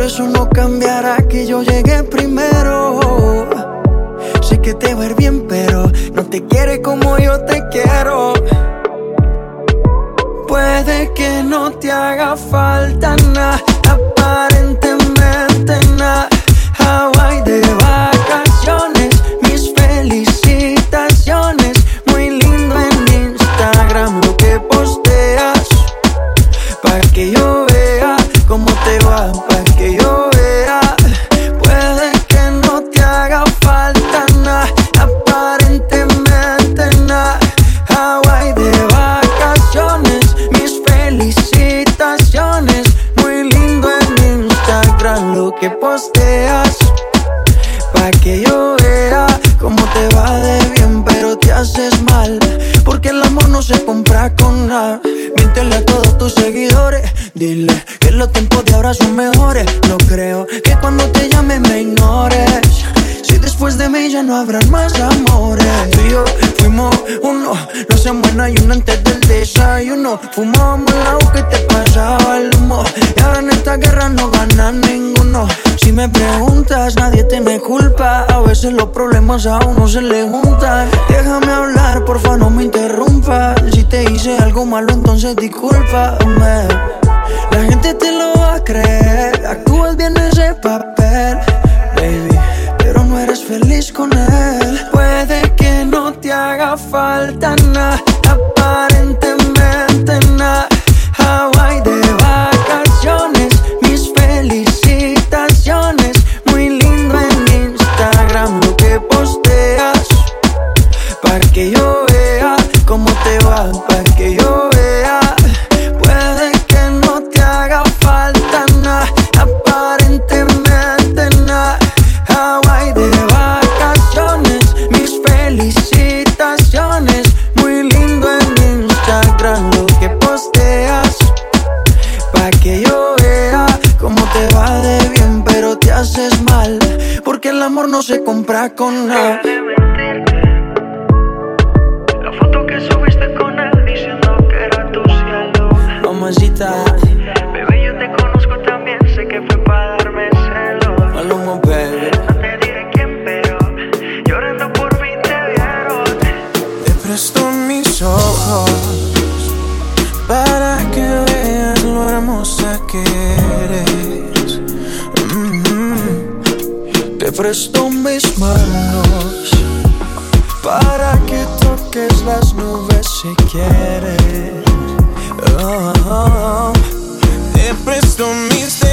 Pero eso no cambiará que yo llegué primero. Sé que te va a ir bien, pero no te quiere como yo te quiero. Puede que no te haga falta nada, aparentemente nada. Desayuno. Fumábamos agua que te pasaba el humo. Y ahora en esta guerra no gana ninguno. Si me preguntas, nadie te me culpa. A veces los problemas a uno se le juntan. Déjame hablar, porfa, no me interrumpas. Si te hice algo malo, entonces discúlpame. La gente te lo va a creer. Actúas bien ese papel, baby. Pero no eres feliz con él. Puede que no te haga falta nada, aparentemente Para que yo vea cómo te va, para que yo vea. Puede que no te haga falta nada, aparentemente nada. Hawaii de vacaciones, mis felicitaciones. Muy lindo en Instagram lo que posteas. Pa' que yo vea cómo te va de bien, pero te haces mal. Porque el amor no se compra con nada. Oh, oh, oh. Te presto mis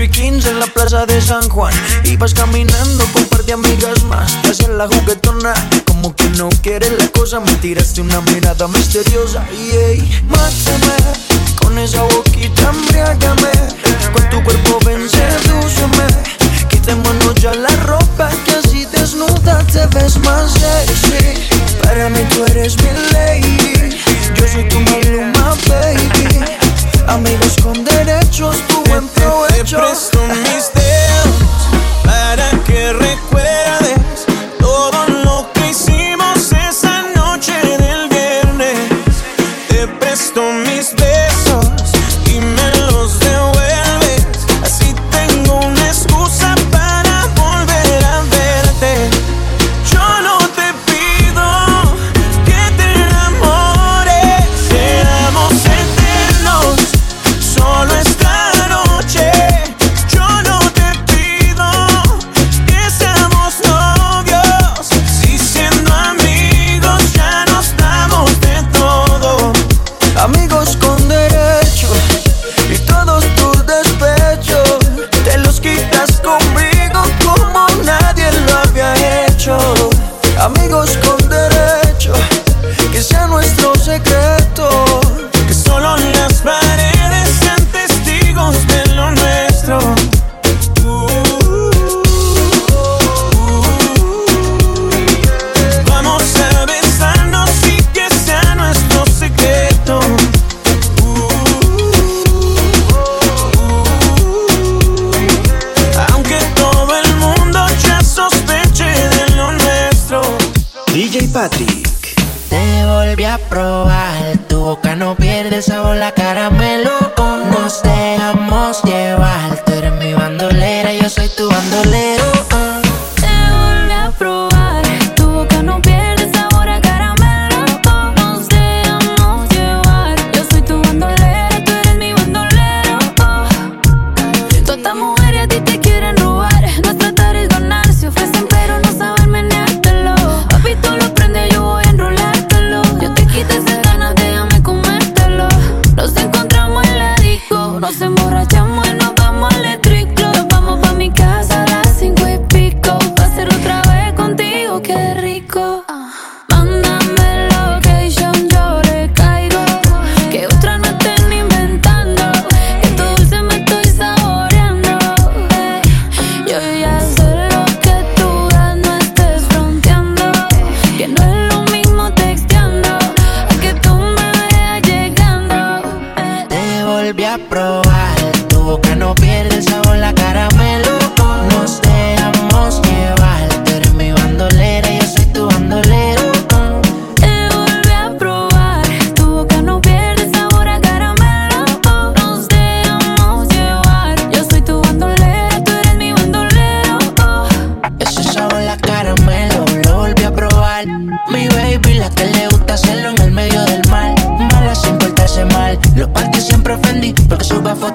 en la plaza de San Juan. Ibas caminando con un par de amigas más. Hacia la juguetona, como que no quiere la cosa. Me tiraste una mirada misteriosa. Y hey, mátame con esa boquita, embriágame. Con tu cuerpo ven, sedúceme. Quitémonos ya la ropa que así desnuda te ves más sexy. Para mí tú eres mi lady. Yo soy tu maluma, baby. Amigos con derechos, tu buen provecho. Te, te presto mis dedos para que recuerdes. tiene sabor la caramelo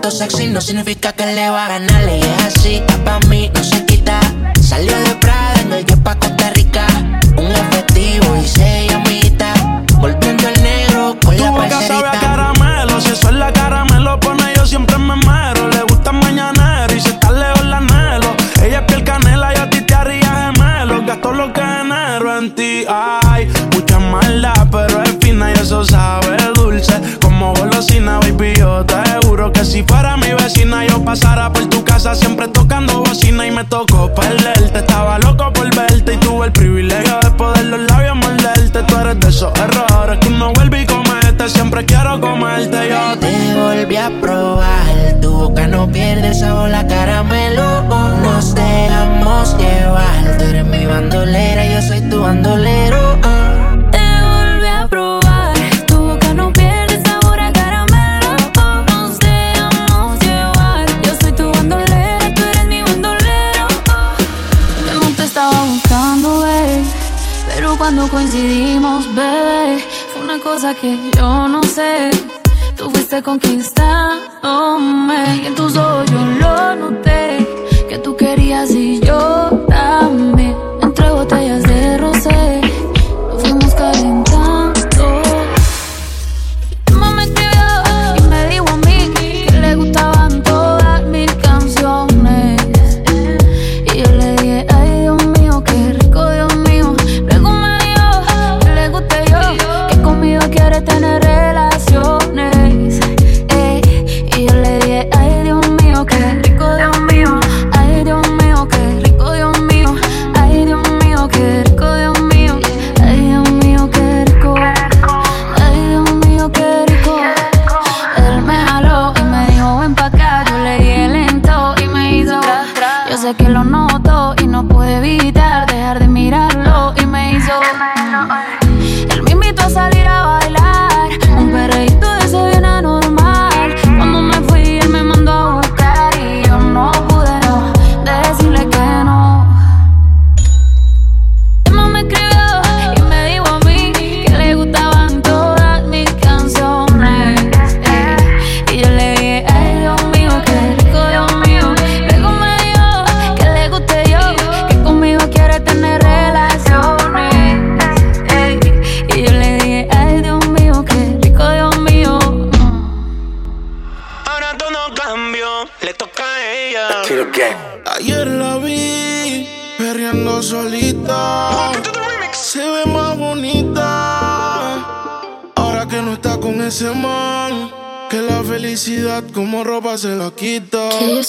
gato sexy no significa que le va a ganar. Y es así, pa' mí no se quita. Salió de Prada pasara por tu casa siempre tocando bocina y me tocó perderte. Estaba loco por verte y tuve el privilegio de poder los labios morderte. Tú eres de esos errores que uno vuelve y comete. Siempre quiero comerte yo. Te volví a probar, tu boca no pierde sabor la caramelo. Nos dejamos llevar, tú eres mi bandolera, yo soy tu bandolero cosa que yo no sé. Tú fuiste conquistándome y en tus ojos yo lo noté. Que tú querías y yo también. Entre botellas de rosé.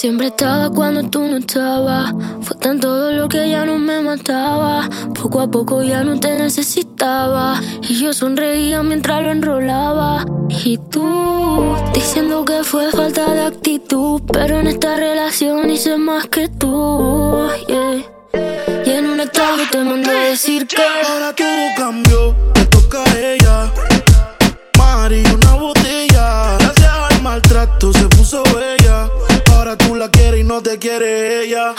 Siempre estaba cuando tú no estabas. Fue tan todo lo que ya no me mataba. Poco a poco ya no te necesitaba. Y yo sonreía mientras lo enrolaba. Y tú diciendo que fue falta de actitud. Pero en esta relación hice más que tú. Y en un estado te mandé a decir que Ahora todo cambió, le toca a ella. No te quiere ella.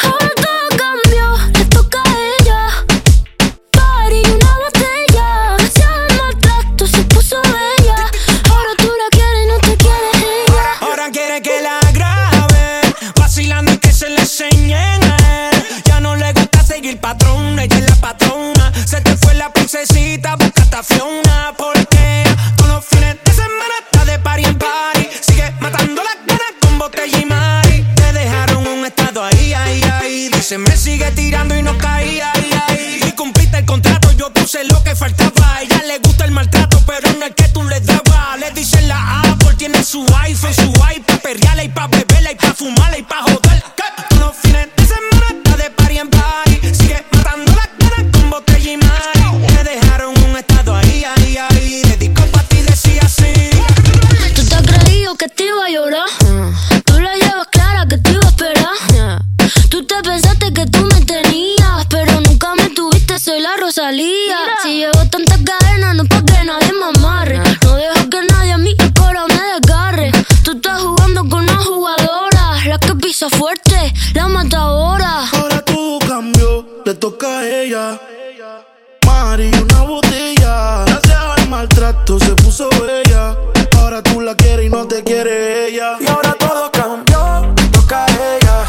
Y ahora todo cambió, toca a ella.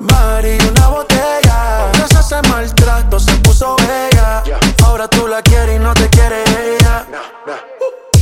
Mari, una botella. Gracias al maltrato se puso bella. Ahora tú la quieres y no te quiere ella.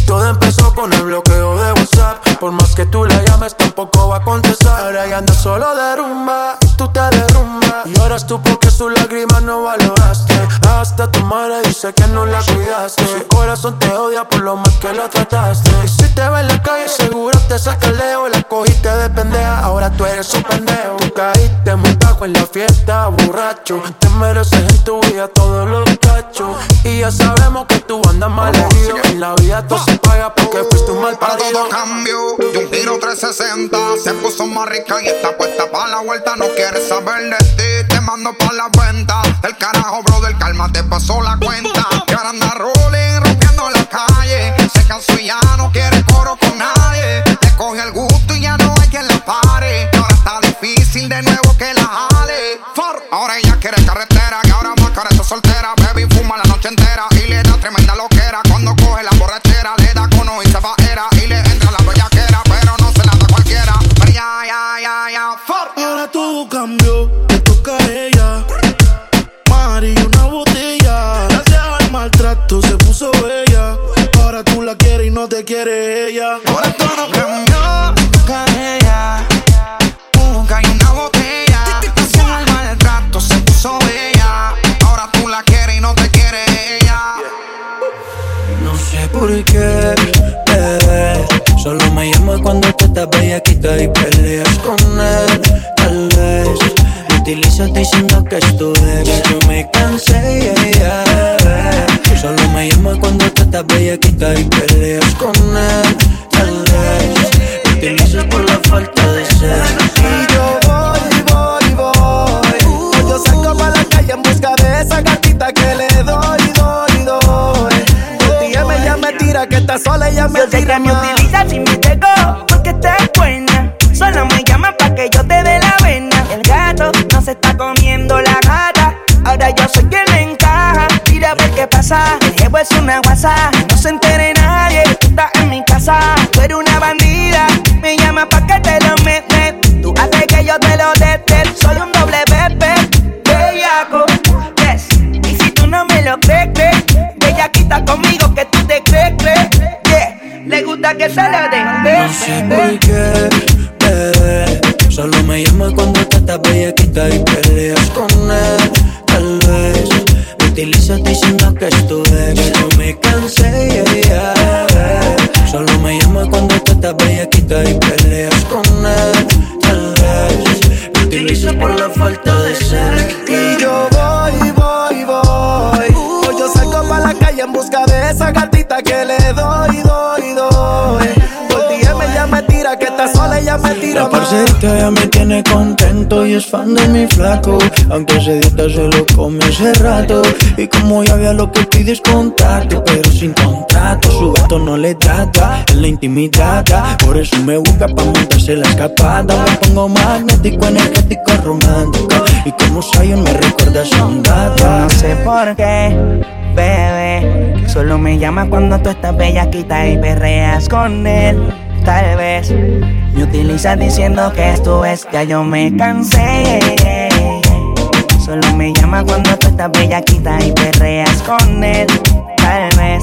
Todo empezó con el bloqueo de WhatsApp. Por más que tú la llames, tampoco va a contestar. Ahora ya anda solo de rumba, tú te derrumbas. Y ahora tú porque sus lágrimas no valoraste. Hasta tu madre dice que no la cuidaste. Su corazón te odia por lo mal que lo trataste. Y si te ve en la calle, seguro te saca el leo. La cogiste de pendeja, ahora tú eres un pendejo. Tú caíste muy bajo en la fiesta, borracho. Te mereces en tu vida todos los cachos. Y ya sabemos que tú andas mal herido. En la vida todo se paga porque fuiste un mal Para parido. todo cambio, y un giro 360 Se puso más rica y está puesta para la vuelta No quiere saber de ti, te mando pa' la venta El carajo, brother, calma, te pasó la cuenta. Y ahora anda cuando te estás bellaquita y peleas con él. Tal vez me utilizas diciendo que es tu ex. Yo me cansé, yeah, yeah. Solo me llamas cuando te estás bellaquita y peleas con él. Tal vez me utilizas por la falta de ser. Y yo voy, voy, voy. Yo salgo para la calle en busca de esa gatita que le doy, doy, doy. Por ti ella ya me tira que está sola, ella me Yo sé tira que me más. utilizas y que se le dé. No sé por qué, bebé. Solo me llama cuando te estás bellaquita y peleas con él. Tal vez me utilizas diciendo que es tu ex. No me cansé, yeah, yeah. Solo me llama cuando te estás bellaquita y peleas con él. Tal vez me utiliza por la falta de ser parcerita ya me tiene contento y es fan de mi flaco. Aunque ese día se lo come hace rato. Y como ya vea lo que pides contacto, pero sin contrato. Su gato no le trata, en la intimidad. Por eso me busca pa' montarse la escapada. Me pongo magnético, energético, romántico. Y como Zion me recuerda a dato. No sé por qué, bebé. Solo me llamas cuando tú estás bellaquita y perreas con él. Tal vez me utilizas diciendo que esto es, ya yo me cansé. Solo me llamas cuando tú estás bellaquita y perreas con él. Tal vez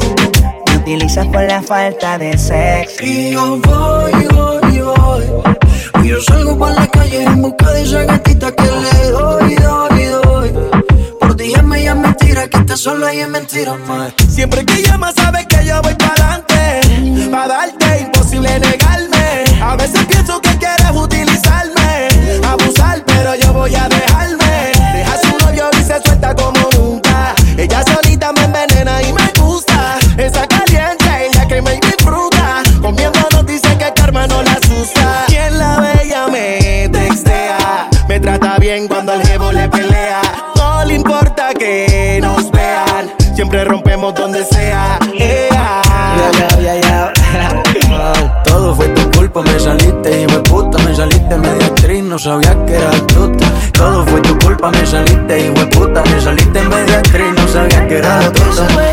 me utilizas por la falta de sexo. Y yo voy, voy, voy. Yo salgo para la calle en busca de esa gatita que le doy, doy, doy. Por me ya mentira, que estás solo ahí es mentira, más. Siempre que llamas sabes que yo voy para adelante. Pa' darte imposible negarme. A veces pienso que quieres utilizarme, abusar, pero yo voy a dejarme. Deja su novio y se suelta como nunca. Ella solita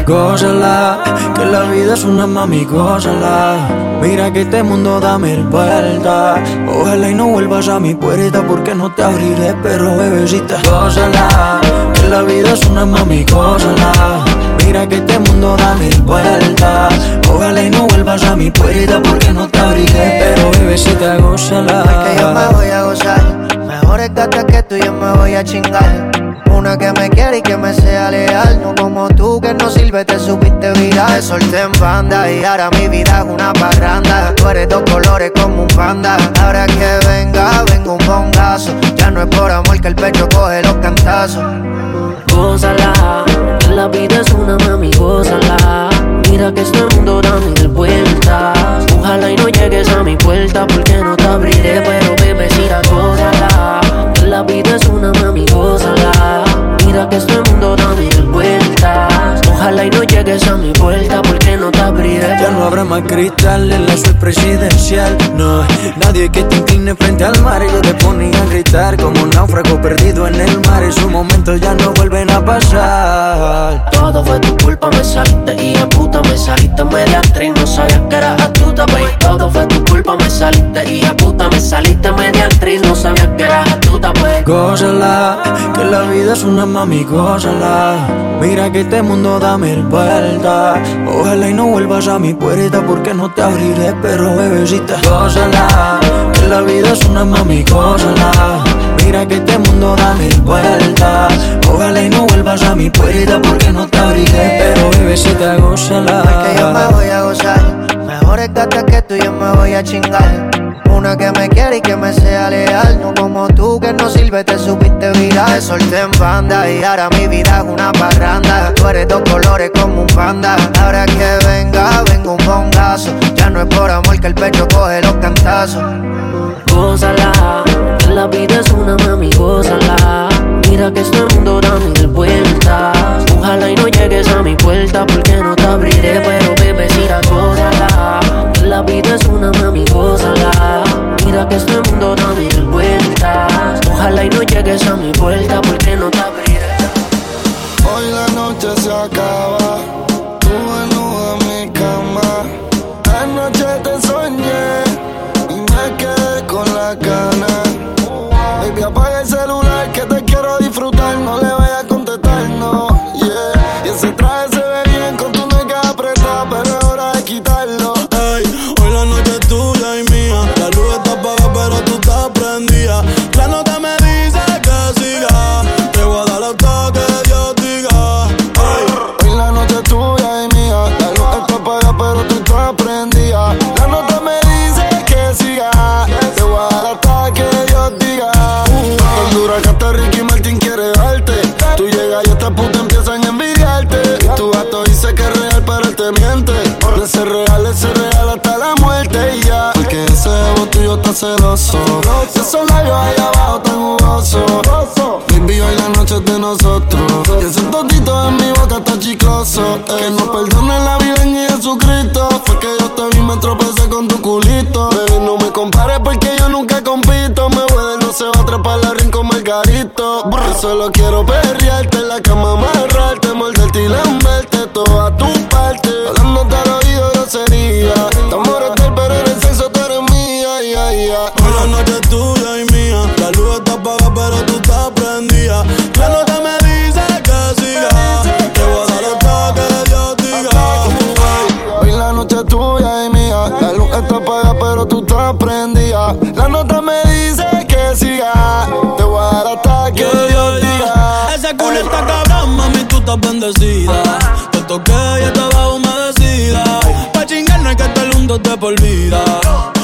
Gózala, que la vida es una mami, gózala. Mira que este mundo da mil vueltas. Ojalá y no vuelvas a mi puerta porque no te abriré, pero bebecita, gózala. Que la vida es una mami, gózala. Mira que este mundo da mil vueltas. Ojalá y no vuelvas a mi puerta porque no te abriré, pero bebecita, gózala. que yo me voy a gozar. Mejores gatas que tú yo me voy a chingar. Una que me quiere y que me sea leal. No como tú que no sirve, te supiste viral. Te solté banda y ahora mi vida es una parranda. Tú eres dos colores como un panda. Ahora que venga, vengo un bongazo. Ya no es por amor que el pecho coge los cantazos. Gózala, la vida es una mami, gózala. Mira que este mundo da mil vueltas. Ojalá y no llegues a mi puerta porque no te abriré, pero bebecita, gózala. La vida es una mami, gózala. Que este mundo da mil vueltas. Ojalá y no llegues a mi puerta porque no te abriré. Ya no habrá más cristal en la suite presidencial. No, nadie que te incline frente al mar. Ellos te ponen a gritar como un náufrago perdido en el mar. Esos momentos ya no vuelven a pasar. Todo fue tu culpa, me saliste y a puta me saliste media actriz, no sabías que eras astuta, baby. Todo fue tu culpa, me saliste y a puta me saliste media actriz, no sabías que eras astuta, pues. Gózala, que la vida es una mami, gózala. Mira que este mundo da Ojalá y no vuelvas a mi puerta porque no te abriré, pero bebecita, gózala. Que la vida es una mami, gózala. Mira que este mundo da mil vueltas. Ojalá y no vuelvas a mi puerta porque no te abriré, pero bebecita, gózala. que yo me voy a gozar. Mejores gatas que tú yo me voy a chingar. Una que me quiere y que me sea leal. No como tú que no sirve, te supiste viral. Te solté en banda y ahora mi vida es una parranda. Tú eres dos colores como un panda. Ahora que venga, vengo un bongazo. Ya no es por amor que el pecho coge los cantazos. Gózala, la vida es una mami, gózala. Mira que este mundo da mil vueltas. Ojalá y no llegues a mi puerta porque Llegues a mi puerta por vida.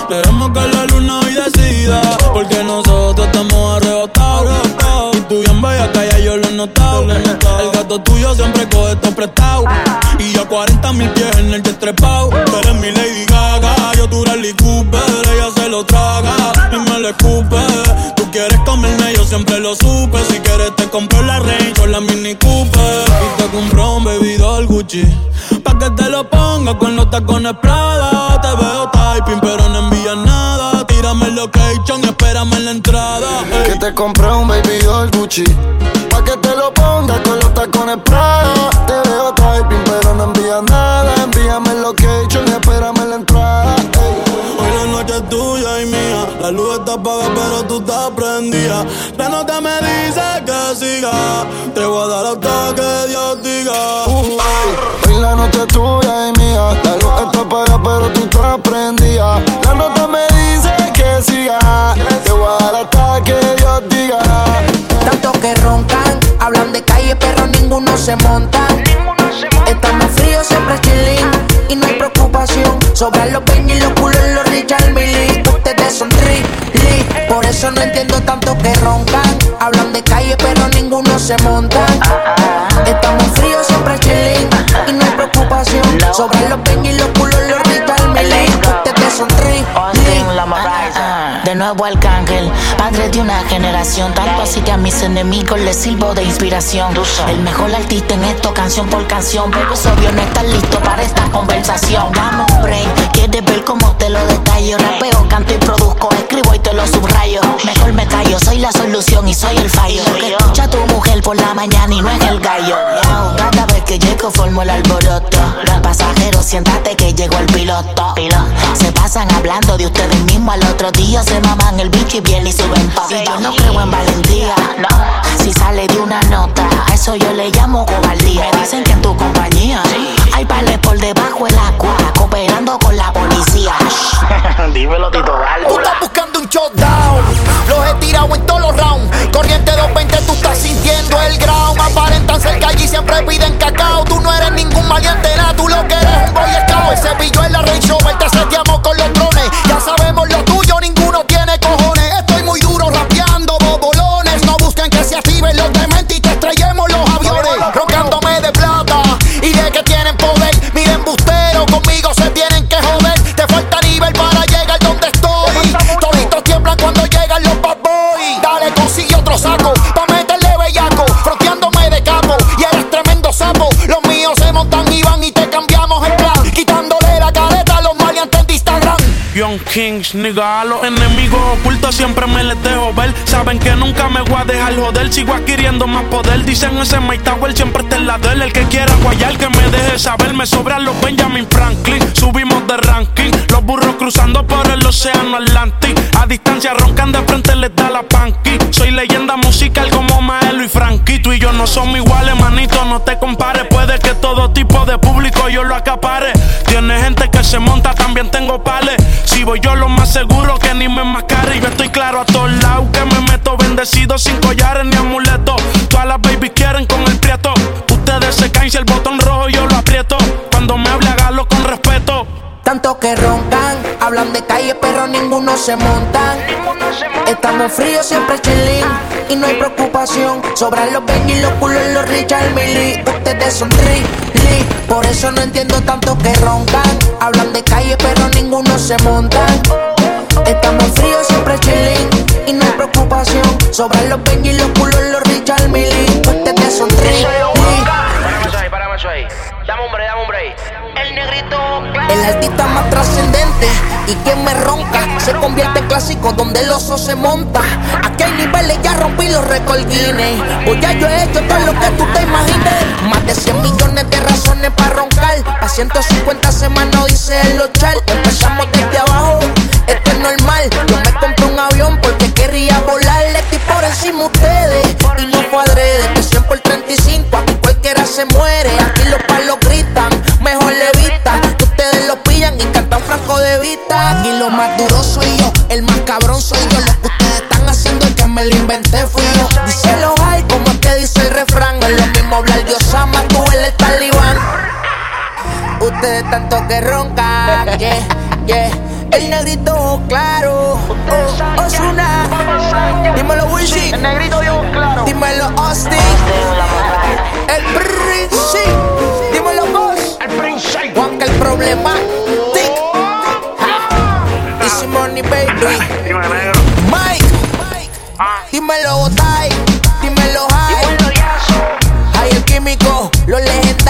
Que la luna hoy decida. Porque nosotros estamos arrebatados. Y tú bien bella calla, yo lo he notado. El gato tuyo siempre coge esto prestado. Y yo 40 mil pies en el jet trepao. Tú eres mi Lady Gaga, yo tu Cooper. Ella se lo traga y me lo escupe. Tú quieres comerme, yo siempre lo supe. Si quieres te compro la Range o la Mini Cooper. Y te compro un baby doll Gucci. Que te lo ponga con los tacones Prada. Te veo typing, pero no envías nada. Tírame el location espérame en la entrada. Que te compré un baby doll Gucci. Pa' que te lo pongas con los tacones Prada. Te veo typing, pero no envías nada. Envíame el location prendida. La nota me dice que siga. Te voy a dar hasta que Dios diga. Hoy la noche es tuya y mía. La luz está apagada, pero tú estás prendida. La nota me dice que siga. Te voy a dar hasta que Dios diga. Tanto que roncan, hablan de calle, pero ninguno se monta. Estamos fríos, siempre chilling. Y no hay preocupación. Sobran los peñas y los culos, los Richard Millie. Ustedes son Lee. Por eso no entiendo tanto que roncan. Hablan de calle, pero ninguno se monta. Estamos fríos, siempre chilling. Y no hay preocupación. Sobran los peñas y los culos, los Richard Millie. Ustedes son Lee. Nuevo Arcángel, padre de una generación. Tanto así que a mis enemigos les sirvo de inspiración. El mejor artista en esto, canción por canción. Pero es obvio no estar listo para esta conversación. Dame un break, quieres ver cómo te lo detallo. Rapeo, canto y produzco, escribo y te lo subrayo. Mejor me callo, soy la solución y soy el fallo. Que escucha a tu mujer por la mañana y no es el gallo. Cada vez que llego formo el alboroto. Pasajeros, siéntate que llegó el piloto. Se pasan hablando de ustedes mismos al otro día se maman el bicho y bien y suben pa' yo no creo en valentía, no. Si sale de una nota, a eso yo le llamo cobardía. Me dicen que en tu compañía hay pales por debajo de la cuadra cooperando con la policía. Dímelo, Tito. Tú estás buscando un shutdown. Los he tirado en todos los rounds. Corriente 220, tú estás sintiendo el ground. Aparentan cerca allí, siempre piden cacao. Tú no eres ningún valiente, nada. Tú lo que eres un boy scout. Ese pillo en la Range Rover, Young Kings, nigga, a los enemigos ocultos siempre me les dejo ver. Saben que nunca me voy a dejar joder, sigo adquiriendo más poder. Dicen ese Mike Tower siempre está en la de él. El que quiera guayar, que me deje saber. Me sobran los Benjamin Franklin, subimos de ranking. Los burros cruzando por el océano Atlántico. A distancia roncan de frente, les da la panqui. Soy leyenda musical como Maelo y Frankie. Tú y yo no somos iguales, manito, no te compares. Puede que todo tipo de público yo lo acapare. Tiene gente que se monta, también tengo pales. Si voy yo lo más seguro que ni me mascare. Yo estoy claro a todos lados que me meto bendecido sin collares ni amuletos. Todas las babies quieren con el prieto. Ustedes se caen si el botón rojo yo lo aprieto. Cuando me hable, hágalo con respeto. Tanto que roncan, hablan de calle, pero ninguno se monta. Estamos fríos, siempre chilling. Y no hay preocupación. Sobran los Ben y los culos, los Richard Millie. Ustedes son Lee. Por eso no entiendo tanto que roncan. Hablan de calle, pero ninguno se monta. Estamos fríos, siempre chilling y no hay preocupación. Sobran los Benji, los culos, los Richard Millie. Ustedes son tres. Artista más trascendente y quien me ronca se convierte en clásico donde el oso se monta. Aquí hay niveles, ya rompí los récords Guinness. Pues ya yo he hecho todo lo que tú te imagines. Más de 100 millones de razones para roncar. A 150 semanas dice el ochar. Empezamos desde abajo, esto es normal. Yo me compré un avión porque quería volar. Estoy por encima ustedes y no fue adrede. Que 100 por 35, aquí cualquiera se muere. Aquí los está. Y lo más duro soy yo, el más cabrón soy yo. Lo que ustedes están haciendo es que me lo inventé fui yo. Díselo hay como es que dice el refrán. Es lo mismo hablar de Osama, tú el talibán. Ustedes tanto que roncan, yeah, yeah. El negrito claro, oh, Osuna. Dímelo Wishi. El negrito dijo claro. Dímelo Austin. El príncipe. Dímelo Boss. El príncipe. Juan que el problema money, baby. Mike, Mike. dímelo, Botay, dímelo, High. Hay el químico, los legendarios.